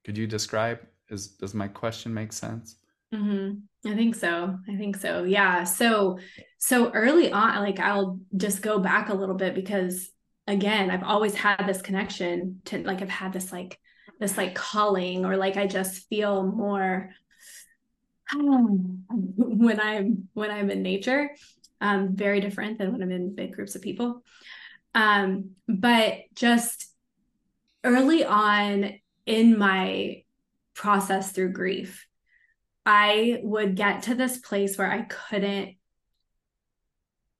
could you describe is does my question make sense?
Mm-hmm. I think so. I think so. Yeah. So, so early on, like I'll just go back a little bit because again, I've always had this connection to like I've had this like this like calling or like I just feel more when I'm when I'm in nature. Um, very different than when I'm in big groups of people. Um, but just early on in my process through grief, I would get to this place where I couldn't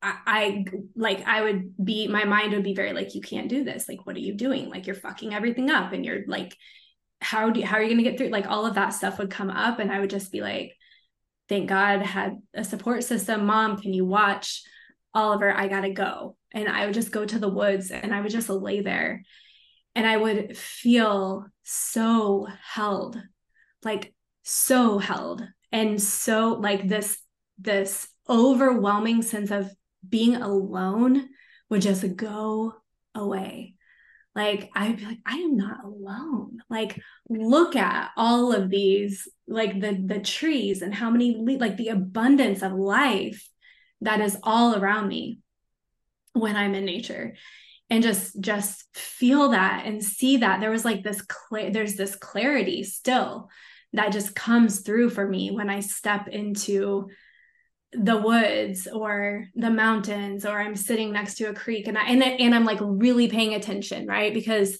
I, I like I would be my mind would be very like you can't do this. Like what are you doing? Like you're fucking everything up and you're like how do you, how are you going to get through? Like all of that stuff would come up and I would just be like thank God had a support system. Mom can you watch Oliver? I got to go. And I would just go to the woods and I would just lay there and I would feel so held like so held and so like this this overwhelming sense of being alone would just go away. Like i'd be like i am not alone. Like look at all of these like the the trees and how many le- like the abundance of life that is all around me when i'm in nature and just just feel that and see that there was like this clear there's this clarity still that just comes through for me when I step into the woods or the mountains or I'm sitting next to a creek and i and, and i'm like really paying attention, right? Because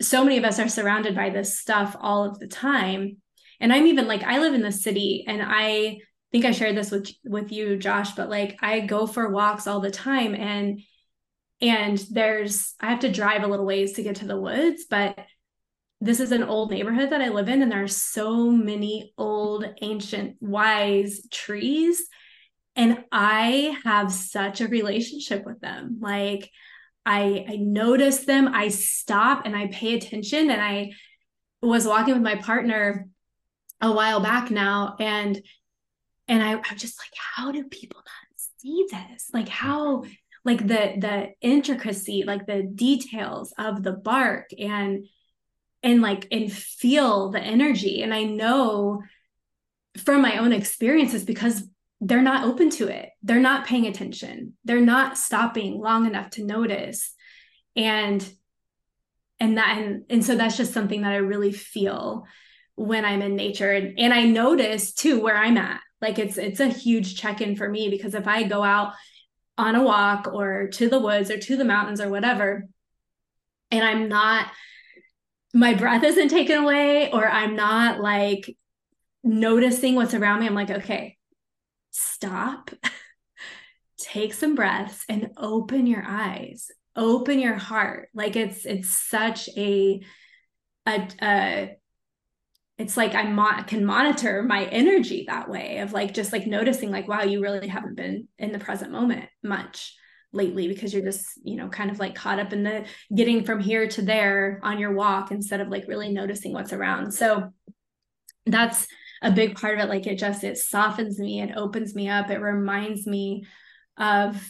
so many of us are surrounded by this stuff all of the time and i'm even like i live in the city and i think i shared this with with you josh but like i go for walks all the time and and there's i have to drive a little ways to get to the woods but this is an old neighborhood that i live in and there are so many old ancient wise trees. And i have such a relationship with them. Like i i notice them i stop and i pay attention. And i was walking with my partner a while back now and and I, i'm just like how do people not see this? Like how like the the intricacy like the details of the bark and and like and feel the energy. And i know from my own experiences because they're not open to it. They're not paying attention. They're not stopping long enough to notice. And and that and, and so that's just something that i really feel when i'm in nature. And, and i notice too where i'm at. Like it's it's a huge check-in for me because if i go out on a walk or to the woods or to the mountains or whatever. And i'm not my breath isn't taken away or i'm not like noticing what's around me. I'm like okay stop. Take some breaths and open your eyes. Open your heart. Like it's it's such a a, a it's like I mo- can monitor my energy that way of like just like noticing like wow you really haven't been in the present moment much lately because you're just you know kind of like caught up in the getting from here to there on your walk instead of like really noticing what's around. So that's a big part of it. Like it just it softens me it opens me up it reminds me of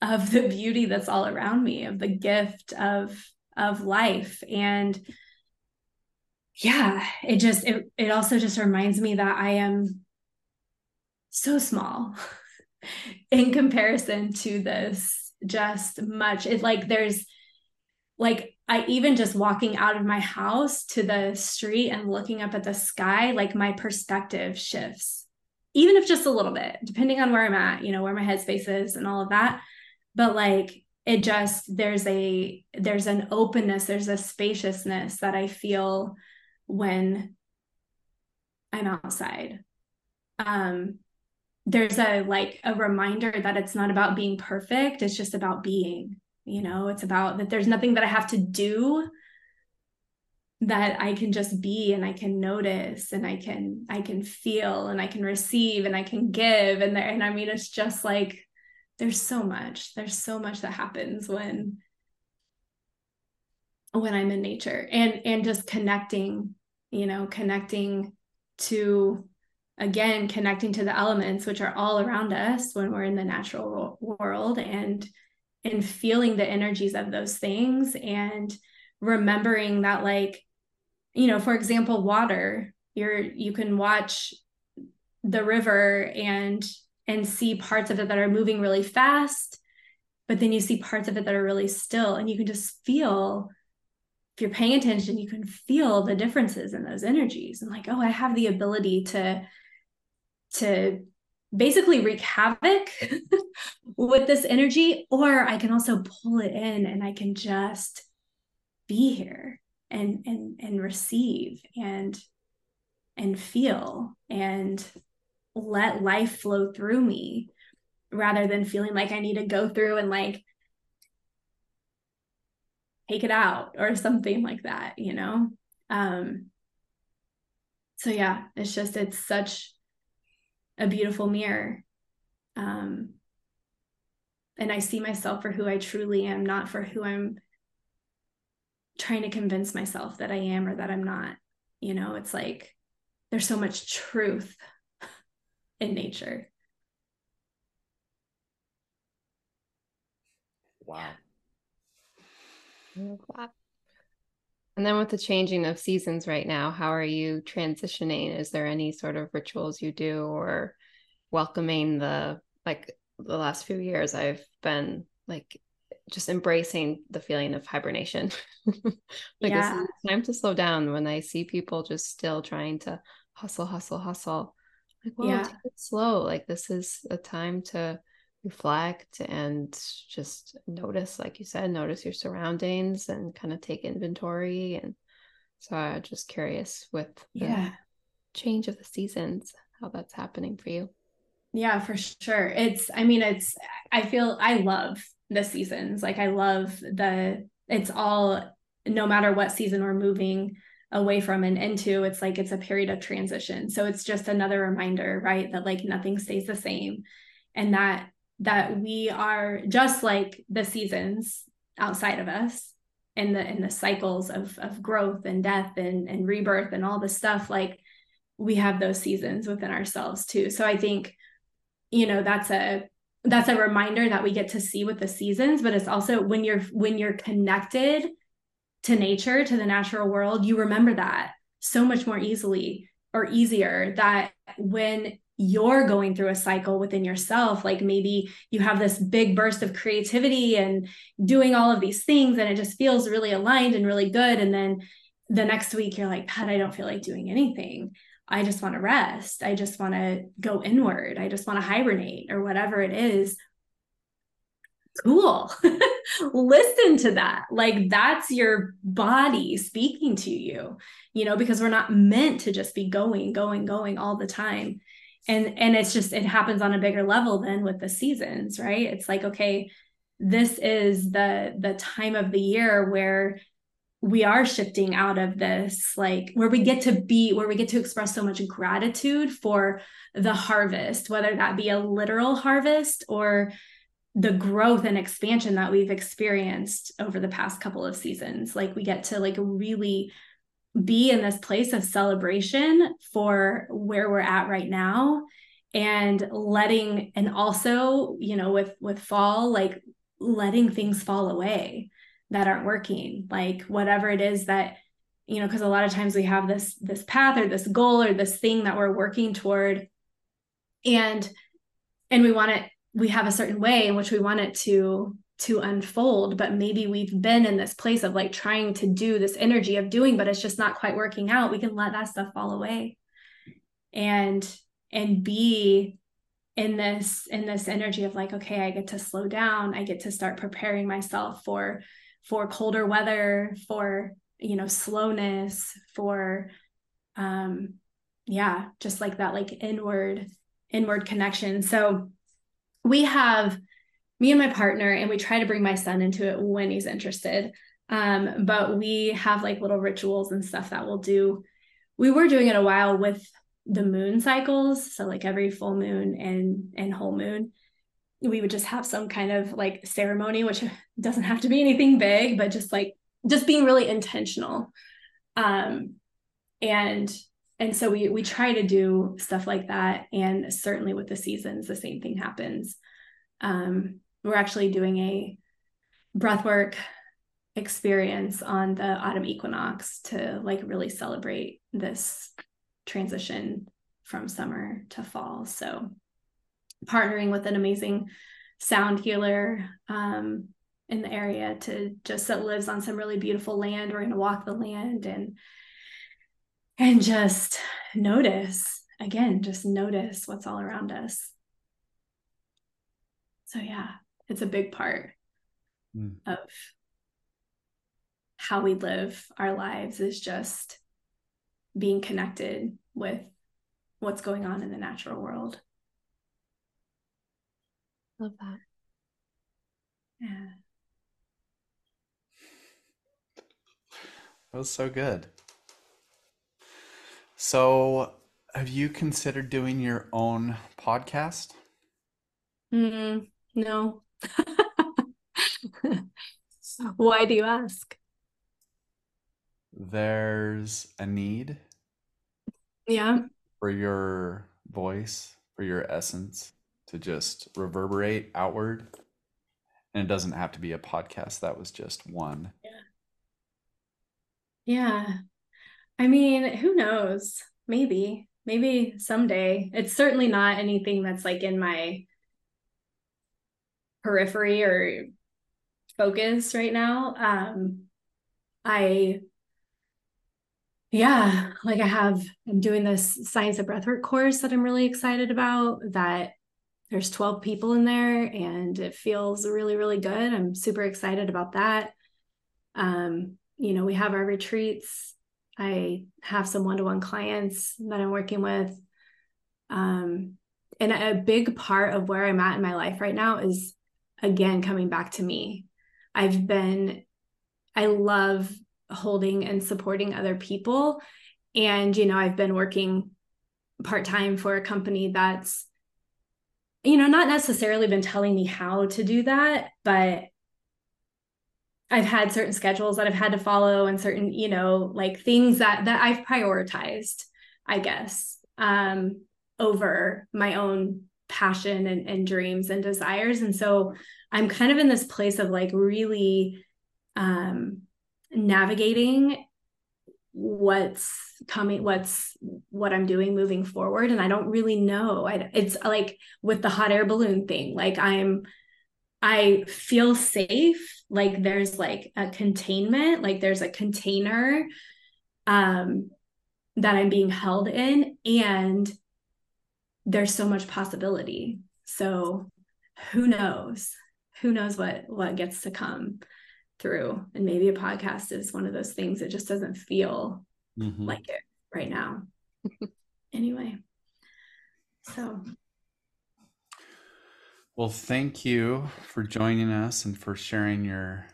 of the beauty that's all around me of the gift of of life. And yeah, it just it it also just reminds me that I am so small in comparison to this just much. It like there's like I even just walking out of my house to the street and looking up at the sky, like my perspective shifts, even if just a little bit, depending on where I'm at, you know, where my headspace is and all of that. But like it just there's a there's an openness, there's a spaciousness that I feel when I'm outside. Um, there's a like a reminder that it's not about being perfect, it's just about being, you know, it's about that there's nothing that I have to do that I can just be and I can notice and I can I can feel and I can receive and I can give. And there and I mean it's just like there's so much there's so much that happens when when I'm in nature. And and just connecting you know, connecting to again connecting to the elements which are all around us when we're in the natural world and and feeling the energies of those things and remembering that like you know for example water you're you can watch the river and and see parts of it that are moving really fast but then you see parts of it that are really still and you can just feel if you're paying attention, you can feel the differences in those energies and like, oh, I have the ability to to basically wreak havoc with this energy, or I can also pull it in and I can just be here and and and receive and and feel and let life flow through me rather than feeling like I need to go through and like take it out or something like that, you know? Um, so yeah, it's just, it's such a beautiful mirror. Um, and I see myself for who I truly am, not for who I'm trying to convince myself that I am or that I'm not. You know, it's like there's so much truth in nature.
Wow.
And then with the changing of seasons right now, how are you transitioning? Is there any sort of rituals you do or welcoming the like the last few years I've been like just embracing the feeling of hibernation. like yeah. it's time to slow down when I see people just still trying to hustle, hustle, hustle. Like, well, yeah. take it slow. Like this is a time to reflect and just notice, like you said, notice your surroundings and kind of take inventory. And so I'm just curious with
yeah
change of the seasons, how that's happening for you.
Yeah, for sure. It's, I mean, it's, I feel I love the seasons. Like, I love the, it's all, no matter what season we're moving away from and into, it's like it's a period of transition. So it's just another reminder, right? That like nothing stays the same and that, that we are just like the seasons outside of us and the in the cycles of of growth and death and and rebirth and all the stuff like we have those seasons within ourselves too. So i think you know that's a that's a reminder that we get to see with the seasons but it's also when you're when you're connected to nature to the natural world you remember that so much more easily or easier that when you're going through a cycle within yourself like maybe you have this big burst of creativity and doing all of these things and it just feels really aligned and really good and then the next week you're like god i don't feel like doing anything I just want to rest. I just want to go inward. I just want to hibernate or whatever it is. Cool. Listen to that. Like that's your body speaking to you, you know, because we're not meant to just be going, going, going all the time. And and it's just it happens on a bigger level than with the seasons, right? It's like okay, this is the the time of the year where we are shifting out of this like where we get to be where we get to express so much gratitude for the harvest whether that be a literal harvest or the growth and expansion that we've experienced over the past couple of seasons like we get to like really be in this place of celebration for where we're at right now and letting and also you know with with fall like letting things fall away that aren't working like whatever it is that you know because a lot of times we have this this path or this goal or this thing that we're working toward and and we want it we have a certain way in which we want it to to unfold but maybe we've been in this place of like trying to do this energy of doing but it's just not quite working out we can let that stuff fall away and and be in this in this energy of like okay i get to slow down i get to start preparing myself for for colder weather, for you know slowness, for um yeah, just like that like inward inward connection. So we have me and my partner and we try to bring my son into it when he's interested. Um but we have like little rituals and stuff that we'll do. We were doing it a while with the moon cycles, so like every full moon and and whole moon we would just have some kind of like ceremony, which doesn't have to be anything big, but just like just being really intentional. Um, and and so we we try to do stuff like that. And certainly with the seasons, the same thing happens. Um, we're actually doing a breathwork experience on the autumn equinox to like really celebrate this transition from summer to fall. So partnering with an amazing sound healer um, in the area to just that lives on some really beautiful land. We're going to walk the land and and just notice again, just notice what's all around us. So yeah, it's a big part mm. of how we live our lives is just being connected with what's going on in the natural world.
Love that.
Yeah.
That was so good. So, have you considered doing your own podcast?
Mm, no. Why do you ask?
There's a need.
Yeah.
For your voice, for your essence to just reverberate outward. And it doesn't have to be a podcast. That was just one.
Yeah. Yeah. I mean, who knows? Maybe, maybe someday. It's certainly not anything that's like in my periphery or focus right now. Um, I, yeah, like I have, I'm doing this science of breathwork course that I'm really excited about that there's 12 people in there and it feels really really good. I'm super excited about that. Um, you know we have our retreats. I have some one-to-one clients that i'm working with. Um, and a big part of where i'm at in my life right now is again coming back to me. I've been i love holding and supporting other people. And you know i've been working part-time for a company that's you know, not necessarily been telling me how to do that, but I've had certain schedules that I've had to follow and certain, you know, like things that that I've prioritized, I guess, um, over my own passion and, and dreams and desires. And so I'm kind of in this place of like really um navigating what's coming what's what i'm doing moving forward. And i don't really know. I, it's like with the hot air balloon thing like i'm i feel safe. Like there's like a containment like there's a container um that i'm being held in. And there's so much possibility so who knows who knows what what gets to come through. And maybe a podcast is one of those things that just doesn't feel mm-hmm. like it right now. anyway, so.
Well, thank you for joining us and for sharing your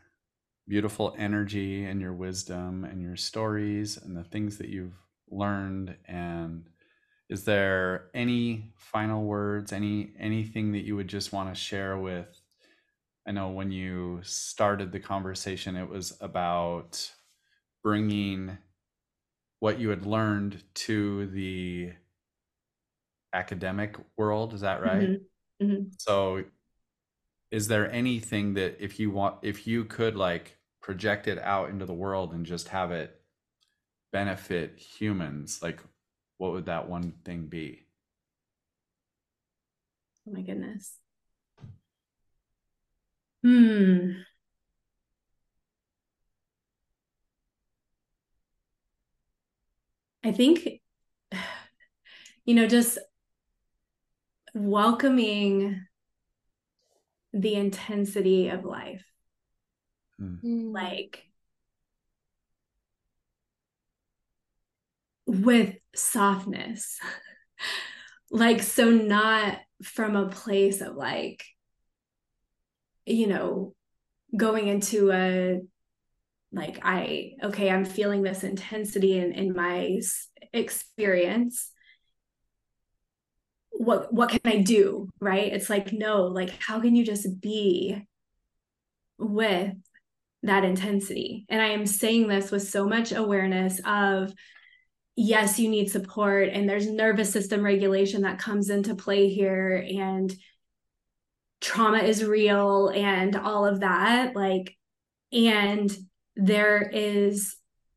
beautiful energy and your wisdom and your stories and the things that you've learned and is there any final words any anything that you would just want to share with I know when you started the conversation, it was about bringing what you had learned to the academic world. Is that right? Mm-hmm. Mm-hmm. So, is there anything that if you want, if you could like project it out into the world and just have it benefit humans, like what would that one thing be?
Oh my goodness. Hmm. I think, you know, just welcoming the intensity of life. Mm. Like, with softness. like, so not from a place of like, you know, going into a like I okay, I'm feeling this intensity in in my experience. What what can I do? Right? It's like no, like how can you just be with that intensity? And I am saying this with so much awareness of yes, you need support and there's nervous system regulation that comes into play here and trauma is real and all of that like and there is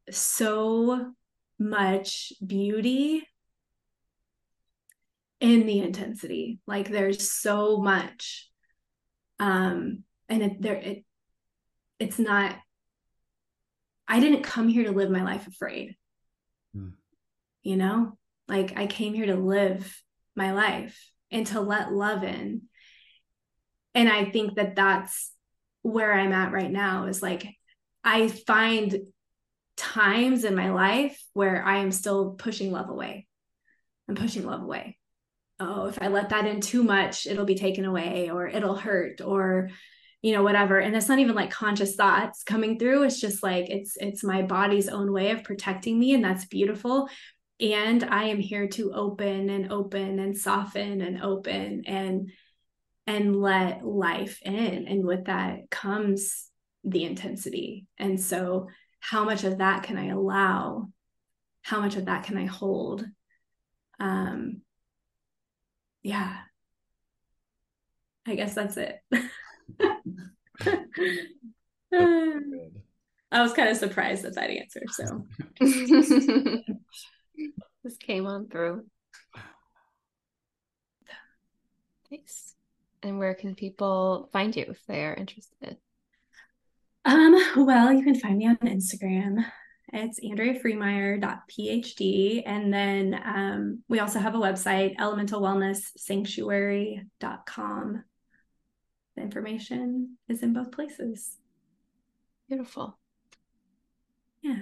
so much beauty in the intensity like there's so much um and it there it it's not i didn't come here to live my life afraid. You know? Like i came here to live my life and to let love in. And i think that that's where i'm at right now is like i find times in my life where i am still pushing love away. I'm pushing love away. Oh if i let that in too much it'll be taken away or it'll hurt or you know whatever. And it's not even like conscious thoughts coming through. It's just like it's it's my body's own way of protecting me and that's beautiful and i am here to open and open and soften and open and and let life in. And with that comes the intensity. And so, how much of that can I allow? How much of that can I hold? Um, yeah, I guess that's it. I was kind of surprised at that answer. So
this came on through. Nice. And where can people find you if they are interested?
Um, well, you can find me on Instagram It's andreafreemyer.phd. And then um, we also have a website, elementalwellnesssanctuary.com. The information is in both places.
Beautiful.
Yeah.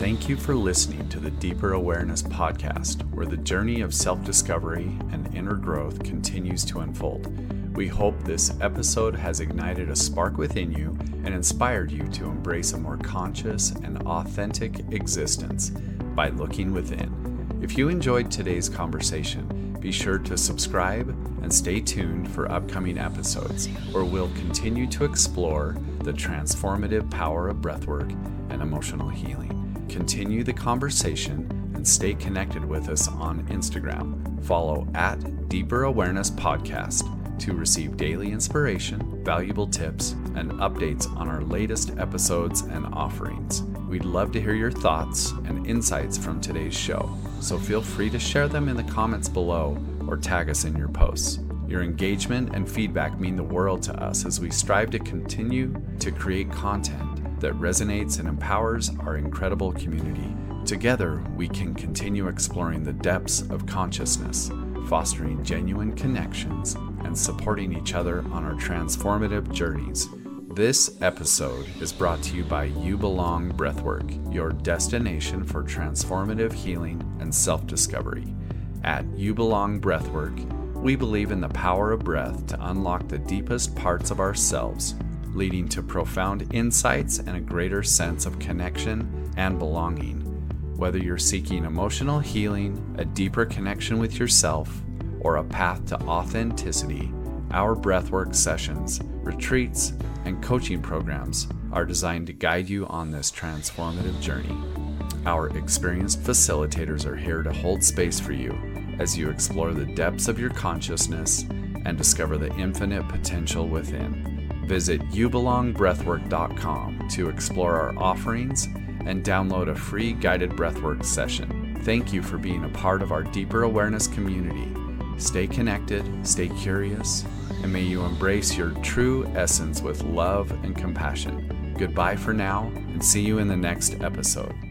Thank you for listening to the Deeper Awareness podcast, where the journey of self discovery and inner growth continues to unfold. We hope this episode has ignited a spark within you and inspired you to embrace a more conscious and authentic existence by looking within. If you enjoyed today's conversation, be sure to subscribe and stay tuned for upcoming episodes where we'll continue to explore the transformative power of breathwork and emotional healing continue the conversation and stay connected with us on Instagram. Follow at Deeper Awareness Podcast to receive daily inspiration, valuable tips, and updates on our latest episodes and offerings. We'd love to hear your thoughts and insights from today's show, so feel free to share them in the comments below or tag us in your posts. Your engagement and feedback mean the world to us as we strive to continue to create content that resonates and empowers our incredible community. Together, we can continue exploring the depths of consciousness, fostering genuine connections, and supporting each other on our transformative journeys. This episode is brought to you by You Belong Breathwork, your destination for transformative healing and self discovery. At You Belong Breathwork, we believe in the power of breath to unlock the deepest parts of ourselves leading to profound insights and a greater sense of connection and belonging. Whether you're seeking emotional healing, a deeper connection with yourself, or a path to authenticity, our breathwork sessions, retreats, and coaching programs are designed to guide you on this transformative journey. Our experienced facilitators are here to hold space for you as you explore the depths of your consciousness and discover the infinite potential within. Visit youbelongbreathwork.com to explore our offerings and download a free guided breathwork session. Thank you for being a part of our deeper awareness community. Stay connected, stay curious, and may you embrace your true essence with love and compassion. Goodbye for now, and see you in the next episode.